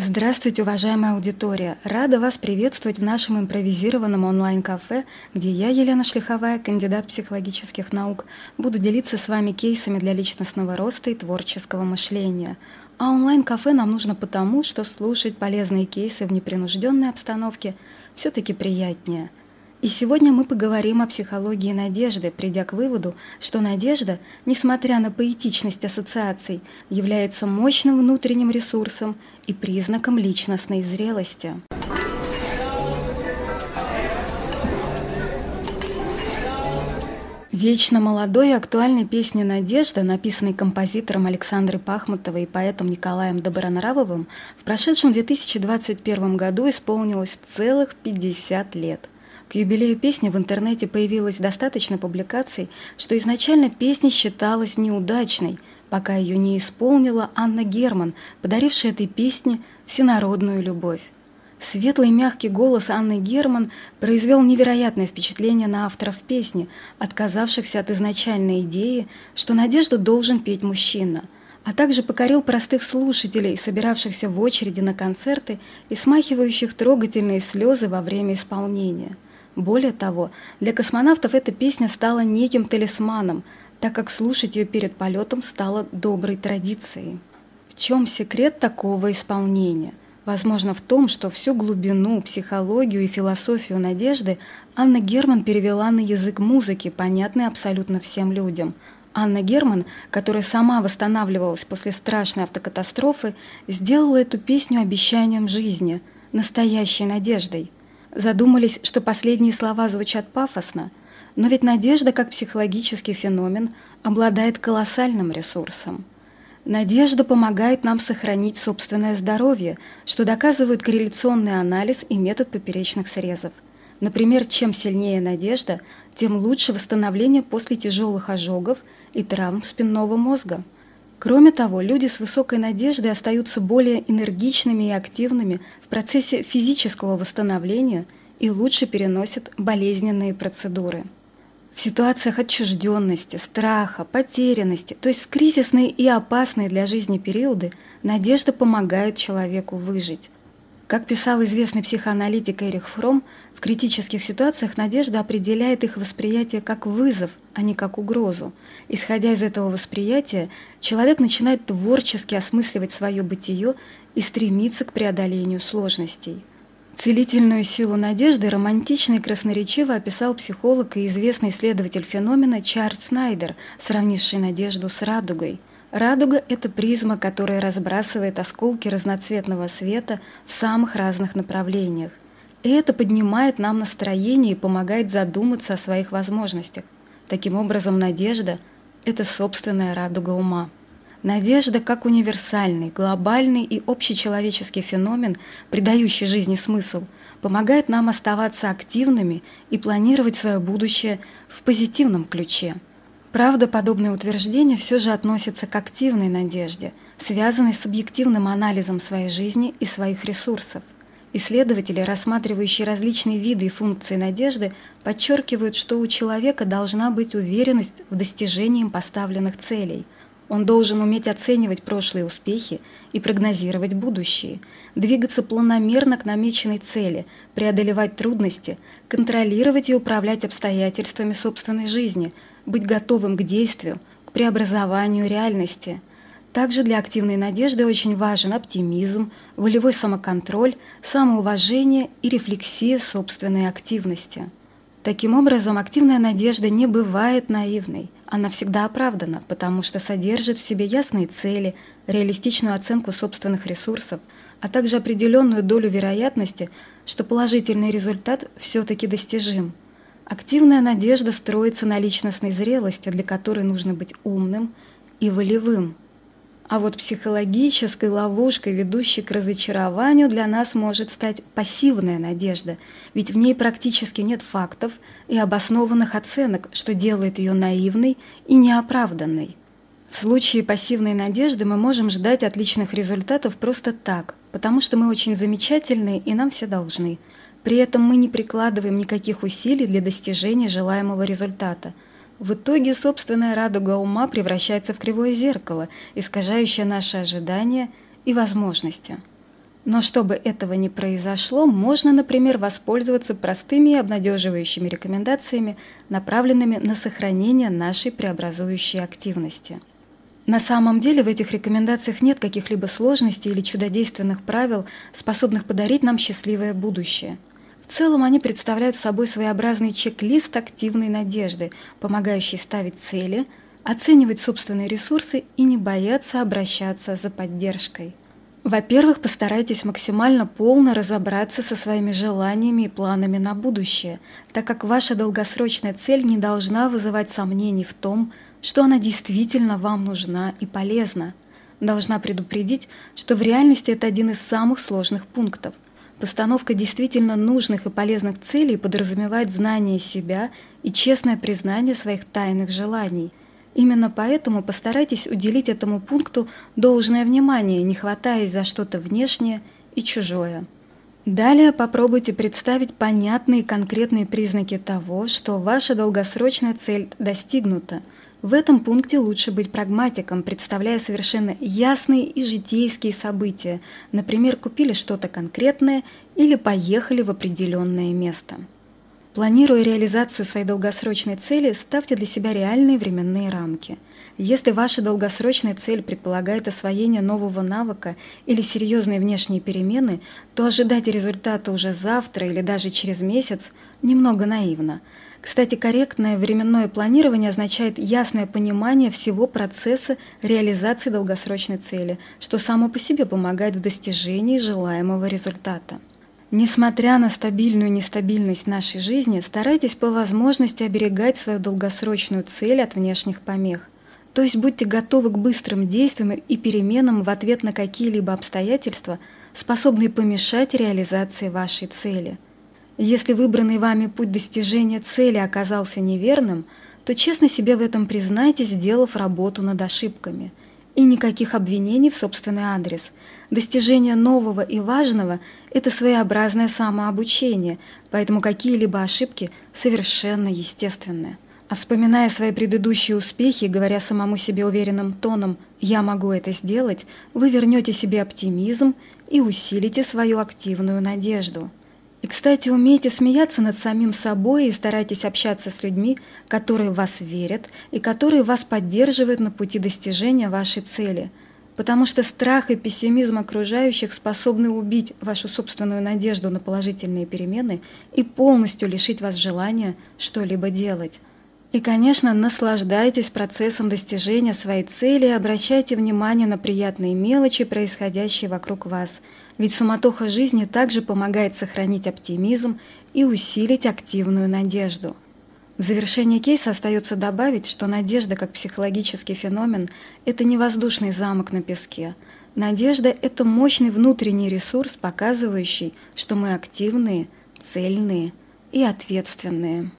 Здравствуйте, уважаемая аудитория! Рада вас приветствовать в нашем импровизированном онлайн-кафе, где я, Елена Шлиховая, кандидат психологических наук, буду делиться с вами кейсами для личностного роста и творческого мышления. А онлайн-кафе нам нужно потому, что слушать полезные кейсы в непринужденной обстановке все-таки приятнее – и сегодня мы поговорим о психологии надежды, придя к выводу, что надежда, несмотря на поэтичность ассоциаций, является мощным внутренним ресурсом и признаком личностной зрелости. Вечно молодой и актуальной песни «Надежда», написанной композитором Александрой Пахмутовой и поэтом Николаем Добронравовым, в прошедшем 2021 году исполнилось целых 50 лет – к юбилею песни в интернете появилось достаточно публикаций, что изначально песня считалась неудачной, пока ее не исполнила Анна Герман, подарившая этой песне всенародную любовь. Светлый мягкий голос Анны Герман произвел невероятное впечатление на авторов песни, отказавшихся от изначальной идеи, что надежду должен петь мужчина, а также покорил простых слушателей, собиравшихся в очереди на концерты и смахивающих трогательные слезы во время исполнения – более того, для космонавтов эта песня стала неким талисманом, так как слушать ее перед полетом стало доброй традицией. В чем секрет такого исполнения? Возможно, в том, что всю глубину, психологию и философию надежды Анна Герман перевела на язык музыки, понятный абсолютно всем людям. Анна Герман, которая сама восстанавливалась после страшной автокатастрофы, сделала эту песню обещанием жизни, настоящей надеждой – Задумались, что последние слова звучат пафосно, но ведь надежда как психологический феномен обладает колоссальным ресурсом. Надежда помогает нам сохранить собственное здоровье, что доказывают корреляционный анализ и метод поперечных срезов. Например, чем сильнее надежда, тем лучше восстановление после тяжелых ожогов и травм спинного мозга. Кроме того, люди с высокой надеждой остаются более энергичными и активными в процессе физического восстановления и лучше переносят болезненные процедуры. В ситуациях отчужденности, страха, потерянности, то есть в кризисные и опасные для жизни периоды, надежда помогает человеку выжить. Как писал известный психоаналитик Эрих Фром, в критических ситуациях надежда определяет их восприятие как вызов, а не как угрозу. Исходя из этого восприятия, человек начинает творчески осмысливать свое бытие и стремиться к преодолению сложностей. Целительную силу надежды романтично и красноречиво описал психолог и известный исследователь феномена Чарльз Снайдер, сравнивший надежду с радугой. Радуга – это призма, которая разбрасывает осколки разноцветного света в самых разных направлениях – и это поднимает нам настроение и помогает задуматься о своих возможностях. Таким образом, надежда – это собственная радуга ума. Надежда как универсальный, глобальный и общечеловеческий феномен, придающий жизни смысл, помогает нам оставаться активными и планировать свое будущее в позитивном ключе. Правда, подобное утверждение все же относится к активной надежде, связанной с объективным анализом своей жизни и своих ресурсов – Исследователи, рассматривающие различные виды и функции надежды, подчеркивают, что у человека должна быть уверенность в достижении им поставленных целей. Он должен уметь оценивать прошлые успехи и прогнозировать будущие, двигаться планомерно к намеченной цели, преодолевать трудности, контролировать и управлять обстоятельствами собственной жизни, быть готовым к действию, к преобразованию реальности – также для активной надежды очень важен оптимизм, волевой самоконтроль, самоуважение и рефлексия собственной активности. Таким образом, активная надежда не бывает наивной. Она всегда оправдана, потому что содержит в себе ясные цели, реалистичную оценку собственных ресурсов, а также определенную долю вероятности, что положительный результат все-таки достижим. Активная надежда строится на личностной зрелости, для которой нужно быть умным и волевым – а вот психологической ловушкой, ведущей к разочарованию, для нас может стать пассивная надежда, ведь в ней практически нет фактов и обоснованных оценок, что делает ее наивной и неоправданной. В случае пассивной надежды мы можем ждать отличных результатов просто так, потому что мы очень замечательные и нам все должны. При этом мы не прикладываем никаких усилий для достижения желаемого результата. В итоге собственная радуга ума превращается в кривое зеркало, искажающее наши ожидания и возможности. Но чтобы этого не произошло, можно, например, воспользоваться простыми и обнадеживающими рекомендациями, направленными на сохранение нашей преобразующей активности. На самом деле в этих рекомендациях нет каких-либо сложностей или чудодейственных правил, способных подарить нам счастливое будущее. В целом они представляют собой своеобразный чек-лист активной надежды, помогающий ставить цели, оценивать собственные ресурсы и не бояться обращаться за поддержкой. Во-первых, постарайтесь максимально полно разобраться со своими желаниями и планами на будущее, так как ваша долгосрочная цель не должна вызывать сомнений в том, что она действительно вам нужна и полезна. Должна предупредить, что в реальности это один из самых сложных пунктов. Постановка действительно нужных и полезных целей подразумевает знание себя и честное признание своих тайных желаний – Именно поэтому постарайтесь уделить этому пункту должное внимание, не хватаясь за что-то внешнее и чужое. Далее попробуйте представить понятные конкретные признаки того, что ваша долгосрочная цель достигнута. В этом пункте лучше быть прагматиком, представляя совершенно ясные и житейские события, например, купили что-то конкретное или поехали в определенное место. Планируя реализацию своей долгосрочной цели, ставьте для себя реальные временные рамки. Если ваша долгосрочная цель предполагает освоение нового навыка или серьезные внешние перемены, то ожидать результата уже завтра или даже через месяц немного наивно. Кстати, корректное временное планирование означает ясное понимание всего процесса реализации долгосрочной цели, что само по себе помогает в достижении желаемого результата. Несмотря на стабильную нестабильность нашей жизни, старайтесь по возможности оберегать свою долгосрочную цель от внешних помех. То есть будьте готовы к быстрым действиям и переменам в ответ на какие-либо обстоятельства, способные помешать реализации вашей цели. Если выбранный вами путь достижения цели оказался неверным, то честно себе в этом признайтесь, сделав работу над ошибками – и никаких обвинений в собственный адрес. Достижение нового и важного – это своеобразное самообучение, поэтому какие-либо ошибки совершенно естественны. А вспоминая свои предыдущие успехи, говоря самому себе уверенным тоном «я могу это сделать», вы вернете себе оптимизм и усилите свою активную надежду. И, кстати, умейте смеяться над самим собой и старайтесь общаться с людьми, которые в вас верят и которые вас поддерживают на пути достижения вашей цели. Потому что страх и пессимизм окружающих способны убить вашу собственную надежду на положительные перемены и полностью лишить вас желания что-либо делать. И, конечно, наслаждайтесь процессом достижения своей цели и обращайте внимание на приятные мелочи, происходящие вокруг вас. Ведь суматоха жизни также помогает сохранить оптимизм и усилить активную надежду. В завершение кейса остается добавить, что надежда как психологический феномен – это не воздушный замок на песке. Надежда – это мощный внутренний ресурс, показывающий, что мы активные, цельные и ответственные.